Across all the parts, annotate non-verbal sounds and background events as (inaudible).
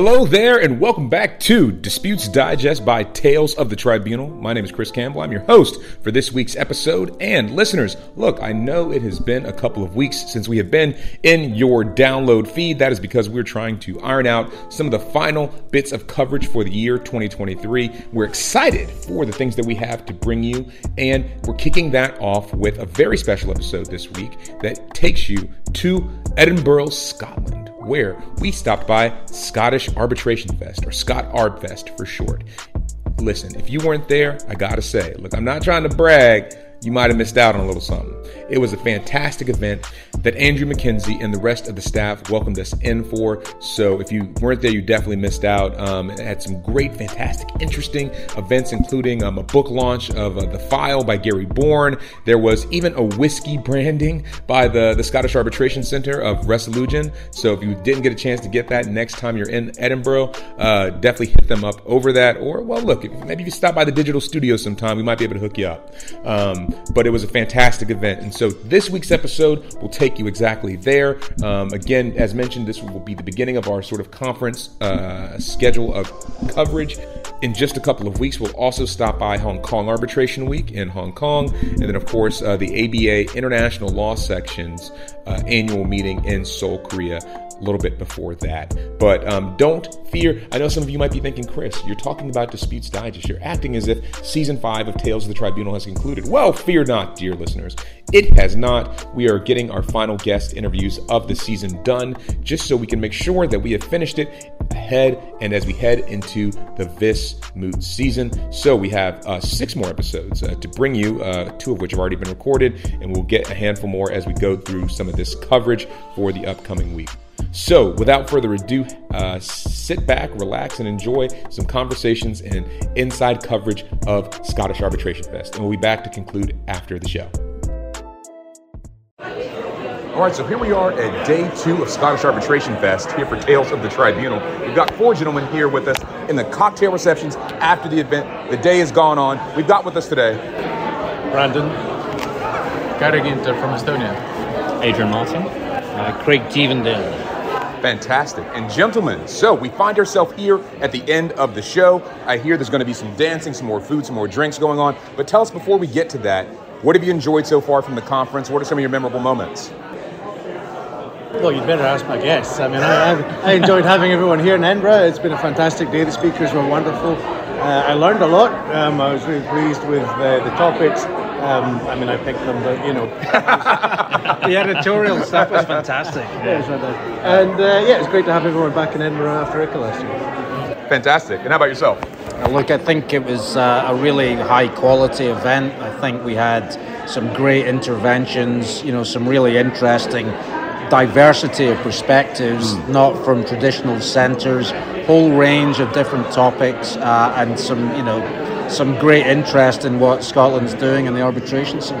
Hello there, and welcome back to Disputes Digest by Tales of the Tribunal. My name is Chris Campbell. I'm your host for this week's episode. And listeners, look, I know it has been a couple of weeks since we have been in your download feed. That is because we're trying to iron out some of the final bits of coverage for the year 2023. We're excited for the things that we have to bring you, and we're kicking that off with a very special episode this week that takes you to Edinburgh, Scotland where we stopped by Scottish Arbitration Fest, or Scot Arb Fest for short. Listen, if you weren't there, I gotta say, look, I'm not trying to brag you might have missed out on a little something. It was a fantastic event that Andrew McKenzie and the rest of the staff welcomed us in for. So if you weren't there, you definitely missed out. Um, it had some great, fantastic, interesting events, including um, a book launch of uh, The File by Gary Born. There was even a whiskey branding by the, the Scottish Arbitration Center of Resolution. So if you didn't get a chance to get that next time you're in Edinburgh, uh, definitely hit them up over that. Or, well, look, maybe if you stop by the digital studio sometime, we might be able to hook you up. Um, but it was a fantastic event. And so this week's episode will take you exactly there. Um, again, as mentioned, this will be the beginning of our sort of conference uh, schedule of coverage. In just a couple of weeks, we'll also stop by Hong Kong Arbitration Week in Hong Kong. And then, of course, uh, the ABA International Law Section's uh, annual meeting in Seoul, Korea a little bit before that. But um, don't fear. I know some of you might be thinking, Chris, you're talking about Disputes Digest. You're acting as if season five of Tales of the Tribunal has concluded. Well, fear not, dear listeners. It has not. We are getting our final guest interviews of the season done just so we can make sure that we have finished it ahead and as we head into the Vis Moot season. So we have uh, six more episodes uh, to bring you, uh, two of which have already been recorded, and we'll get a handful more as we go through some of this coverage for the upcoming week. So, without further ado, uh, sit back, relax, and enjoy some conversations and inside coverage of Scottish Arbitration Fest. And we'll be back to conclude after the show. All right, so here we are at day two of Scottish Arbitration Fest here for Tales of the Tribunal. We've got four gentlemen here with us in the cocktail receptions after the event. The day has gone on. We've got with us today Brandon. Carri Ginter from Estonia. Adrian Martin. Uh, Craig Jevendale. Fantastic. And gentlemen, so we find ourselves here at the end of the show. I hear there's going to be some dancing, some more food, some more drinks going on. But tell us before we get to that, what have you enjoyed so far from the conference? What are some of your memorable moments? Well, you'd better ask my guests. I mean, I, I, enjoyed having everyone here in Edinburgh. It's been a fantastic day. The speakers were wonderful. Uh, I learned a lot. Um, I was really pleased with uh, the topics. Um, I mean, I picked them, but you know, (laughs) the editorial stuff was fantastic. Yeah, and uh, yeah, it's great to have everyone back in Edinburgh after ICCA last year. Fantastic. And how about yourself? Look, I think it was uh, a really high quality event. I think we had some great interventions. You know, some really interesting diversity of perspectives, mm. not from traditional centres, whole range of different topics, uh, and some, you know, some great interest in what Scotland's doing in the arbitration scene.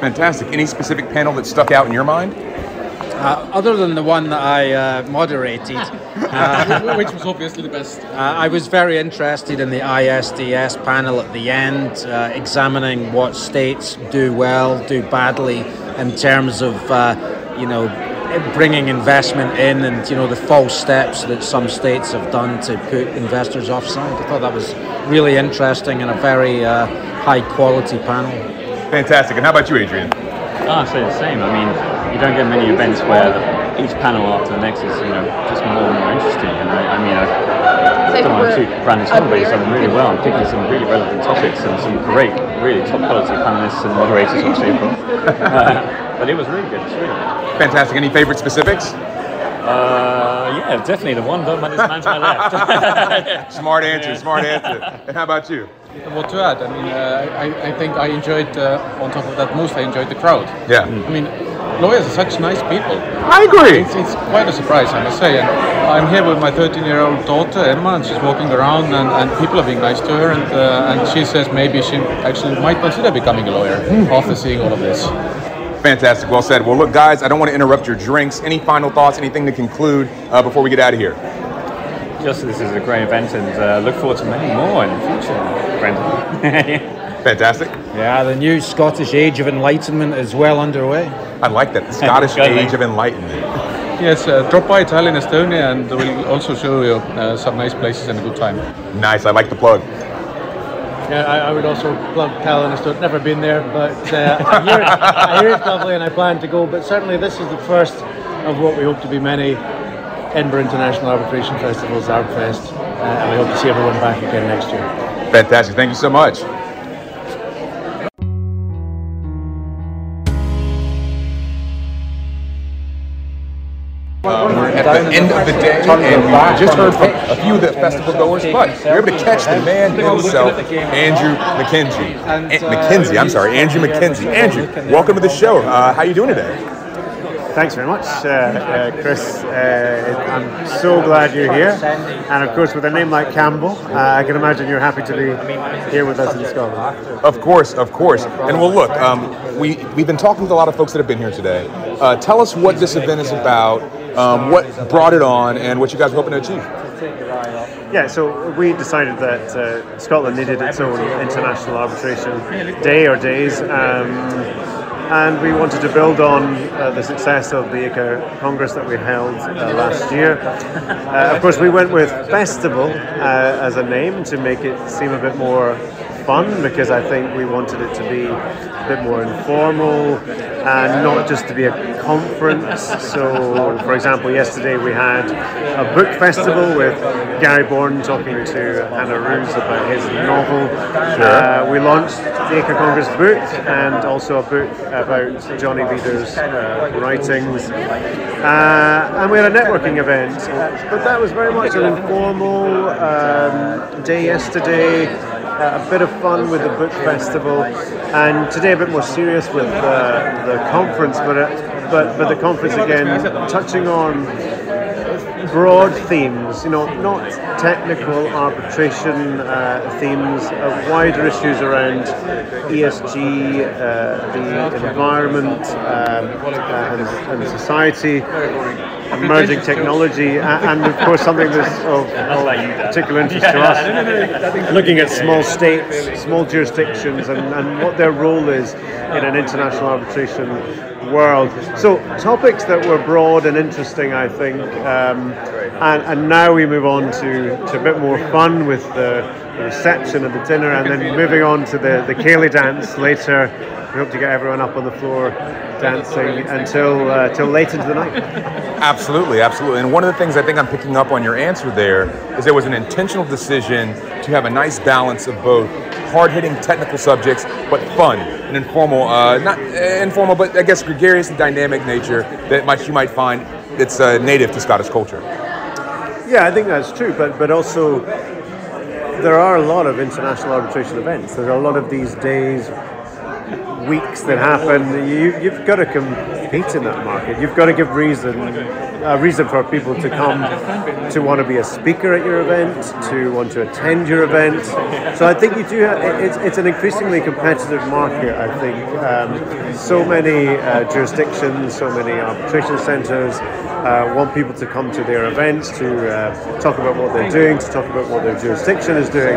Fantastic. Any specific panel that stuck out in your mind? Uh, other than the one that I uh, moderated, (laughs) uh, which was obviously the best. Uh, I was very interested in the ISDS panel at the end, uh, examining what states do well, do badly in terms of, uh, you know, Uh, bringing investment in and you know the false steps that some states have done to put investors offside. I thought that was really interesting and a very uh, high quality panel. Fantastic. And how about you, Adrian? Oh, I'd say the same. I mean, you don't get many events where each panel after the next is you know just more and more interesting. And I, I mean, I don't want to toot Brandon's horn, but he's done really well and picking some really relevant topics and some great, really top quality panelists and moderators on table. (laughs) Uh, but it was really good. It's really good. Fantastic. Any favorite specifics? Uh, yeah, definitely the one don't man to my left. (laughs) smart answer, smart answer. And how about you? What to add? I mean, uh, I, I think I enjoyed, uh, on top of that, most I enjoyed the crowd. Yeah. I mean, lawyers are such nice people. I agree. It's, it's quite a surprise, I must say. And I'm here with my 13 year old daughter, Emma, and she's walking around, and, and people are being nice to her. And, uh, and she says maybe she actually might consider becoming a lawyer mm. after seeing all of this. Fantastic. Well said. Well, look, guys, I don't want to interrupt your drinks. Any final thoughts, anything to conclude uh, before we get out of here? Just this is a great event and uh, look forward to many more in the future, Brendan. (laughs) Fantastic. Yeah, the new Scottish Age of Enlightenment is well underway. I like that. The Scottish (laughs) Age of Enlightenment. yes, uh, drop by Tallinn, Estonia, and we'll also show you uh, some nice places and a good time. Nice. I like the plug. Yeah, I, I would also plug Tallinn, Estonia. Never been there, but uh, I, hear it, I hear it's lovely, and I plan to go. But certainly, this is the first of what we hope to be many Edinburgh International Arbitration Festivals, ArbFest, uh, and we hope to see everyone back again next year. Fantastic. Thank you so much. Uh, we're at the end of the day, and we just heard from a few of the festival goers, but we are able to catch the man himself, Andrew McKenzie. A- McKenzie, I'm sorry, Andrew McKenzie. Andrew, welcome to the show. Uh, how you doing today? Thanks very much, uh, uh, Chris. Uh, I'm so glad you're here. And of course, with a name like Campbell, uh, I can imagine you're happy to be here with us in Scotland. Of course, of course. And well, look, um, we, we've been talking with a lot of folks that have been here today. Uh, tell us what this event is about, um, what brought it on, and what you guys are hoping to achieve. Yeah, so we decided that uh, Scotland needed its own international arbitration day or days. Um, and we wanted to build on uh, the success of the ICCA Congress that we held uh, last year. Uh, of course, we went with Festival uh, as a name to make it seem a bit more fun because I think we wanted it to be a bit more informal and not just to be a conference. So, for example, yesterday we had a book festival with Gary Born talking to Hannah Roos about his novel. Uh, we launched the ICCA Congress book and also a book about Johnny Veeder's uh, writings. Uh, and we had a networking event, but that was very much an informal um, day yesterday uh, a bit of fun with the book festival, and today a bit more serious with uh, the conference. But uh, but but the conference again, touching on broad themes. You know, not technical arbitration uh, themes, uh, wider issues around ESG, uh, the environment, um, and, and society emerging technology, and, of course something that's of, of particular interest to us, looking at small states, small jurisdictions, and, and what their role is in an international arbitration world. So topics that were broad and interesting, I think, um, and, and now we move on to, to a bit more fun with the, the reception and the dinner, and then moving on to the, the Ceilidh dance later. We hope to get everyone up on the floor dancing until uh, till late into the night. Absolutely, absolutely. And one of the things I think I'm picking up on your answer there is there was an intentional decision to have a nice balance of both hard-hitting technical subjects, but fun and informal. Uh, not uh, informal, but I guess gregarious and dynamic nature that might you might find it's uh, native to Scottish culture. Yeah, I think that's true. But but also there are a lot of international arbitration events. There are a lot of these days weeks that happen, you, you've got to compete in that market. You've got to give reason a reason for people to come to want to be a speaker at your event, to want to attend your event. So I think you do. Have, it's, it's an increasingly competitive market. I think um, so many uh, jurisdictions, so many arbitration centres. Uh, want people to come to their events to uh, talk about what they're doing, to talk about what their jurisdiction is doing,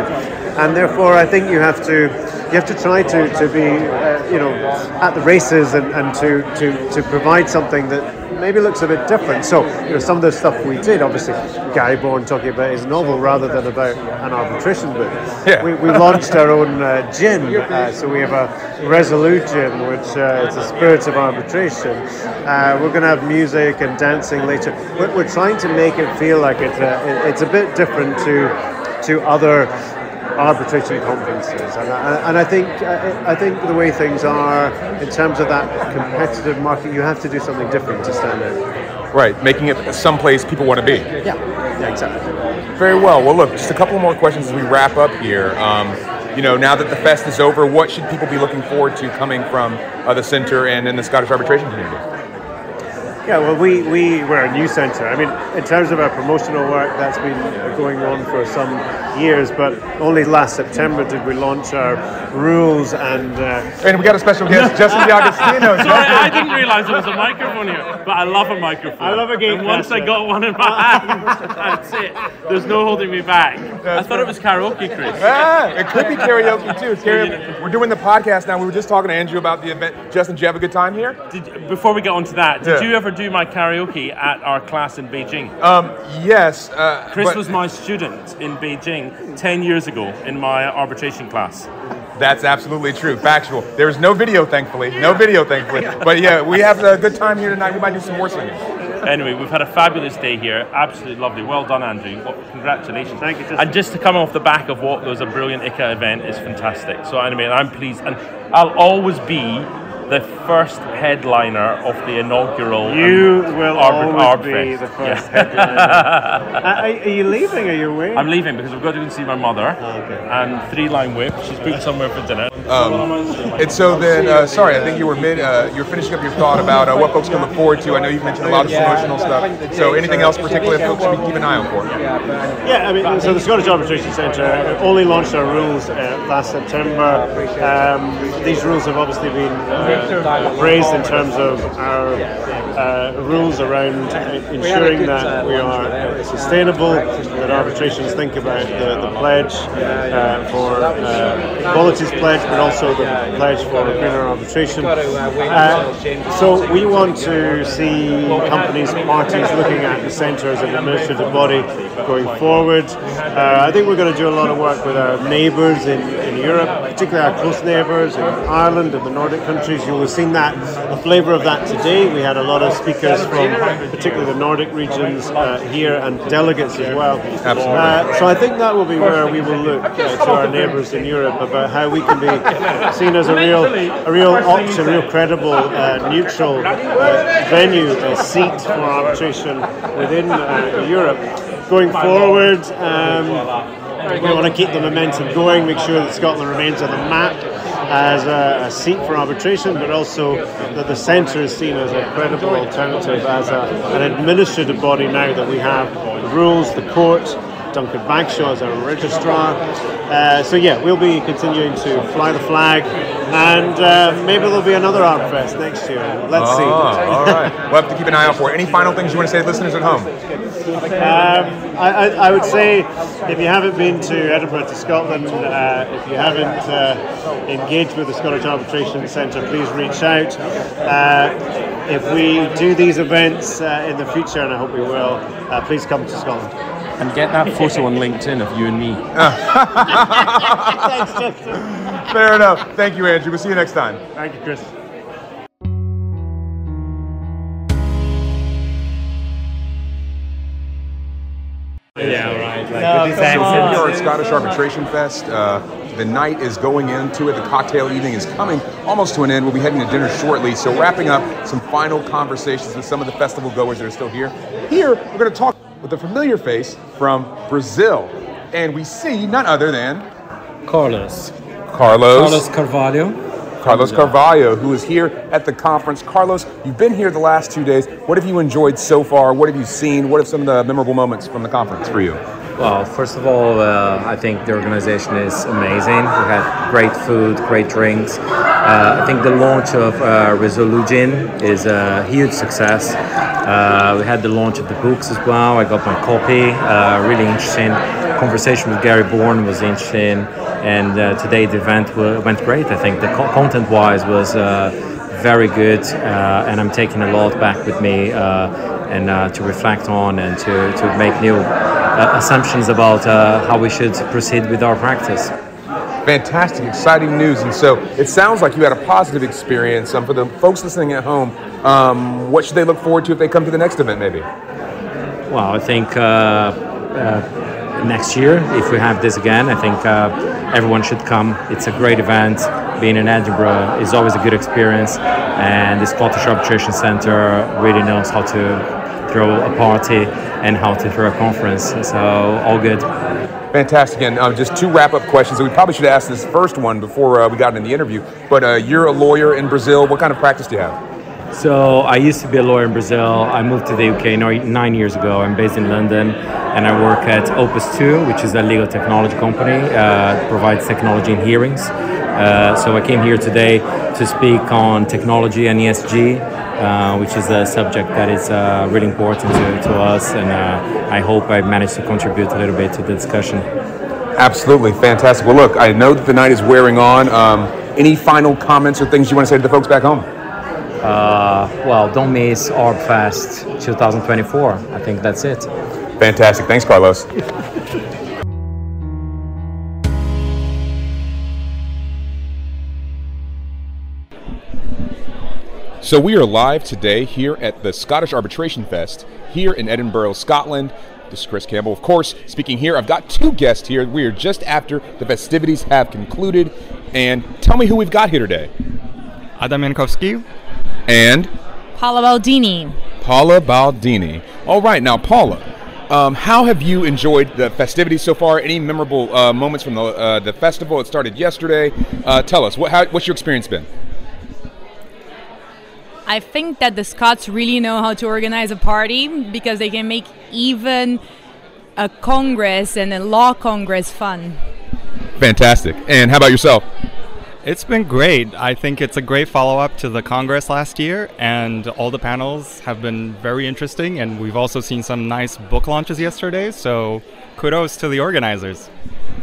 and therefore I think you have to you have to try to, to be uh, you know at the races and, and to, to, to provide something that maybe looks a bit different. So, you know, some of the stuff we did, obviously, Guy Born talking about his novel rather than about an arbitration book. Yeah. We, we launched our own uh, gin, uh, so we have a Resolute gin, which uh, is a spirit of arbitration. Uh, we're going to have music and dancing later. We're, we're trying to make it feel like it's a, it's a bit different to to other arbitration conferences, and I, and I think I, think the way things are in terms of that competitive market, you have to do something different to stand out. Right, making it someplace people want to be. Yeah, yeah, exactly. Very well. Well, look, just a couple more questions as we wrap up here. Um, you know, now that the fest is over, what should people be looking forward to coming from uh, the center and in the Scottish arbitration community? Yeah, well, we, we were a new centre. I mean, in terms of our promotional work, that's been going on for some years, but only last September did we launch our rules and. Uh, and we got a special guest, (laughs) Justin D'Agostino. Sorry, I didn't realise there was a microphone here, but I love a microphone. I love a game. And once I got one in my (laughs) hand, that's it. There's no holding me back. I thought it was karaoke, Chris. Yeah, it could be karaoke too. It's karaoke. (laughs) We're doing the podcast now. We were just talking to Andrew about the event. Justin, did you have a good time here? Did, before we get on to that, did Yeah. you ever ever do my karaoke at our class in Beijing? Um, yes. Uh, Chris but was my student in Beijing 10 years ago in my arbitration class. That's absolutely true. Factual. There is no video, thankfully. No video, thankfully. But yeah, we have a good time here tonight. We might do some more singing. Anyway, we've had a fabulous day here. Absolutely lovely. Well done, Andrew. Well, congratulations. Thank you, Tristan. And just to come off the back of what was a brilliant ICCA event is fantastic. So, anyway, I'm pleased. And I'll always be the first headliner of the inaugural. You um, will Arbor- always be Arbfest. the first Yeah. headliner. (laughs) Uh, are, are you leaving? Are you away? I'm leaving because I've got to go and see my mother and three line whip. She's booked somewhere for dinner. And so then, uh, sorry, I think you were mid. Uh, you're finishing up your thought about uh, what folks can look forward to. I know you've mentioned a lot of promotional stuff. So anything else particularly that folks should keep an eye out for? Yeah, I mean, so the Scottish Arbitration Centre only launched our rules uh, last September. Um, these rules have obviously been praised in terms of our uh, rules around ensuring that we are uh, sustainable, that arbitrations think about the, the pledge uh, for uh, pledge, but also the pledge for greener arbitration. Uh, so we want to see companies, parties looking at the centre as an administrative body going forward. Uh, I think we're going to do a lot of work with our neighbours in Europe, particularly our close neighbours in Ireland and the Nordic countries. You'll have seen that, a flavour of that today. We had a lot of speakers from particularly the Nordic regions uh, here and delegates as well. Absolutely. Uh, so I think that will be where we will look uh, to our neighbours in Europe about how we can be seen as a real, a real option, a real credible, uh, neutral uh, venue, a seat for arbitration within uh, Europe. Going forward, um, we want to keep the momentum going, make sure that Scotland remains on the map as a, a seat for arbitration, but also that the centre is seen as a credible alternative, as a, an administrative body now that we have the rules, the court, Duncan Bagshaw as our registrar. Uh, so yeah, we'll be continuing to fly the flag, and uh, maybe there'll be another Arbfest next year. Let's Ah, see. all right. We'll have to keep an eye out for. it. Any final things you want to say to listeners at home? Um, I, I, I would say if you haven't been to Edinburgh to Scotland, uh, if you haven't uh, engaged with the Scottish Arbitration Centre, please reach out. Uh, if we do these events uh, in the future, and I hope we will, uh, please come to Scotland. And get that photo on LinkedIn of you and me. (laughs) Fair enough. Thank you, Andrew. We'll see you next time. Thank you, Chris. Yeah, right. Like No, with this come So here we are at Scottish Arbitration Fest. Uh, the night is going into it. The cocktail evening is coming almost to an end. We'll be heading to dinner shortly. So wrapping up some final conversations with some of the festival goers that are still here. Here, we're going to talk with a familiar face from Brazil. And we see none other than Carlos. Carlos. Carlos Carvalho. Carlos Carvalho, who is here at the conference. Carlos, you've been here the last two days. What have you enjoyed so far? What have you seen? What are some of the memorable moments from the conference for you? Well, first of all, uh, I think the organization is amazing. We had great food, great drinks. Uh, I think the launch of uh, Resolugin is a huge success. Uh, we had the launch of the books as well. I got my copy. Uh, really interesting. Conversation with Gary Born was interesting. And uh, today the event went great. I think the co- content-wise was uh, very good, and I'm taking a lot back with me and to reflect on and to, to make new assumptions about uh, how we should proceed with our practice. Fantastic, exciting news. And so it sounds like you had a positive experience. Um, for the folks listening at home, um, what should they look forward to if they come to the next event, maybe? Well, I think uh, uh, next year, if we have this again, I think uh, everyone should come. It's a great event. Being in Edinburgh is always a good experience, and the Scottish Arbitration Centre really knows how to throw a party and how to throw a conference. So all good. Fantastic. And uh, just two wrap up questions. We probably should ask this first one before uh, we got in the interview. But uh, you're a lawyer in Brazil. What kind of practice do you have? So I used to be a lawyer in Brazil. I moved to the UK nine years ago. I'm based in London, and I work at Opus 2, which is a legal technology company uh, provides technology in hearings. Uh, so I came here today to speak on technology and ESG, uh, which is a subject that is uh, really important to, to us, and uh, I hope I managed to contribute a little bit to the discussion. Absolutely. Fantastic. Well, look, I know that the night is wearing on. Um, any final comments or things you want to say to the folks back home? Uh, well, don't miss ArbFest 2024. I think that's it. Fantastic. Thanks, Carlos. So we are live today here at the Scottish Arbitration Fest here in Edinburgh, Scotland. This is Chris Campbell, of course, speaking here. I've got two guests here. We are just after the festivities have concluded. And tell me who we've got here today. Adam Jankowski. And? Paula Baldini. Paula Baldini. All right, now, Paula, um, how have you enjoyed the festivities so far? Any memorable uh, moments from the, uh, the festival? It started yesterday. Uh, tell us, what, how, what's your experience been? I think that the Scots really know how to organize a party because they can make even a congress and a law congress fun. Fantastic. And how about yourself? It's been great. I think it's a great follow up to the Congress last year, and all the panels have been very interesting. And we've also seen some nice book launches yesterday, so kudos to the organizers.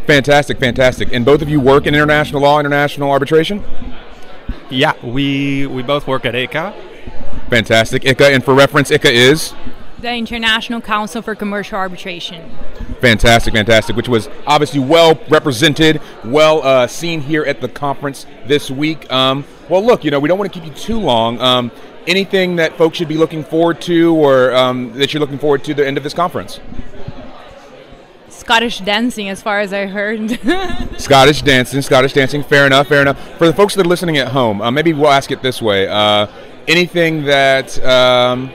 Fantastic, fantastic. And both of you work in international law, international arbitration? Yeah, we we both work at ICCA. Fantastic. ICCA, and for reference, ICCA is? The International Council for Commercial Arbitration. Fantastic, fantastic. Which was obviously well represented, well uh, seen here at the conference this week. Um, well, look, you know, we don't want to keep you too long. Um, anything that folks should be looking forward to, or um, that you're looking forward to the end of this conference? Scottish dancing, as far as I heard. (laughs) Scottish dancing, Scottish dancing. Fair enough, fair enough. For the folks that are listening at home, uh, maybe we'll ask it this way: uh, anything that um,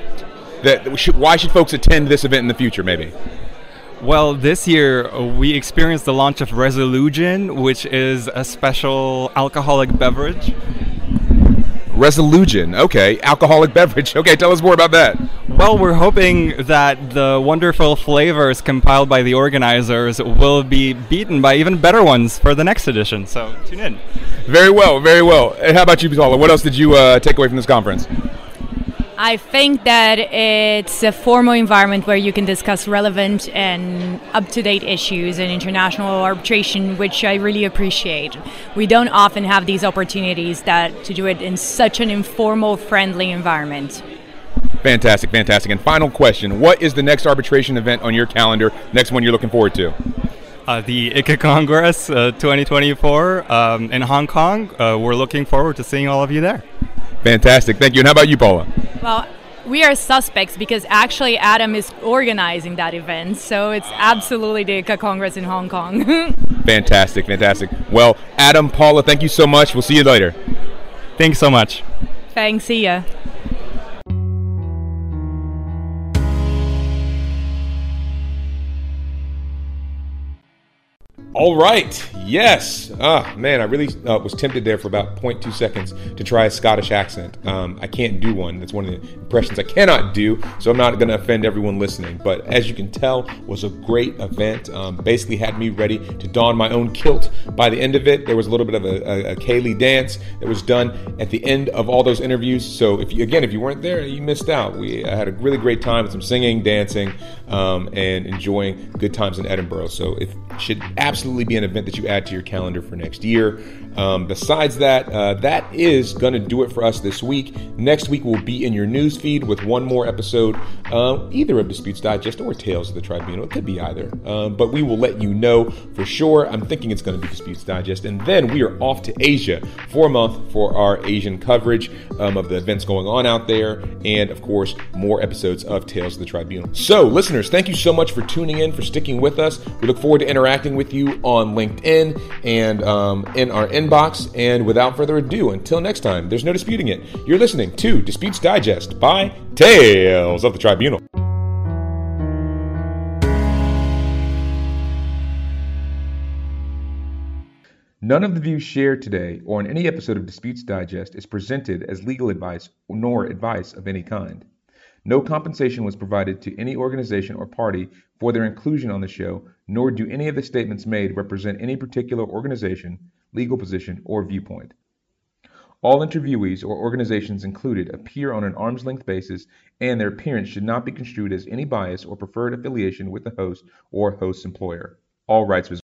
that should, why should folks attend this event in the future? Maybe. Well, this year uh, we experienced the launch of Resolution, which is a special alcoholic beverage Resolution. Okay, alcoholic (laughs) beverage. Okay, tell us more about that. Well, we're hoping that the wonderful flavors compiled by the organizers will be beaten by even better ones for the next edition. So tune in. Very well, very well. And how about you, Paula? What else did you uh, take away from this conference? I think that it's a formal environment where you can discuss relevant and up to date issues and international arbitration, which I really appreciate. We don't often have these opportunities that to do it in such an informal, friendly environment. Fantastic, fantastic. And final question What is the next arbitration event on your calendar? Next one you're looking forward to? Uh, the ICCA Congress uh, 2024 um, in Hong Kong. Uh, we're looking forward to seeing all of you there. Fantastic. Thank you. And how about you, Paula? Well, we are suspects because actually Adam is organizing that event, so it's absolutely the ICCA Congress in Hong Kong. (laughs) fantastic, fantastic. Well, Adam, Paula, thank you so much. We'll see you later. Thanks so much. Thanks. See ya. All right. Yes. Ah, man, I really uh, was tempted there for about 0.2 seconds to try a Scottish accent. Um, I can't do one. That's one of the impressions I cannot do, so I'm not going to offend everyone listening. But as you can tell, was a great event. Um, basically had me ready to don my own kilt. By the end of it, there was a little bit of a, a, a Ceilidh dance that was done at the end of all those interviews. So if you, again, if you weren't there, you missed out. We I had a really great time with some singing, dancing, um, and enjoying good times in Edinburgh. So it should absolutely be an event that you add to your calendar for next year. Um, besides that, uh, that is going to do it for us this week. Next week, we'll be in your news feed with one more episode, uh, either of Disputes Digest or Tales of the Tribunal. It could be either, um, but we will let you know for sure. I'm thinking it's going to be Disputes Digest. And then we are off to Asia for a month for our Asian coverage um, of the events going on out there, and of course, more episodes of Tales of the Tribunal. So, listeners, thank you so much for tuning in, for sticking with us. We look forward to interacting with on LinkedIn and um, in our inbox. And without further ado, until next time, there's no disputing it. You're listening to Disputes Digest by Tales of the Tribunal. None of the views shared today or in any episode of Disputes Digest is presented as legal advice nor advice of any kind. No compensation was provided to any organization or party for their inclusion on the show, nor do any of the statements made represent any particular organization, legal position, or viewpoint. All interviewees or organizations included appear on an arm's length basis, and their appearance should not be construed as any bias or preferred affiliation with the host or host's employer. All rights reserved.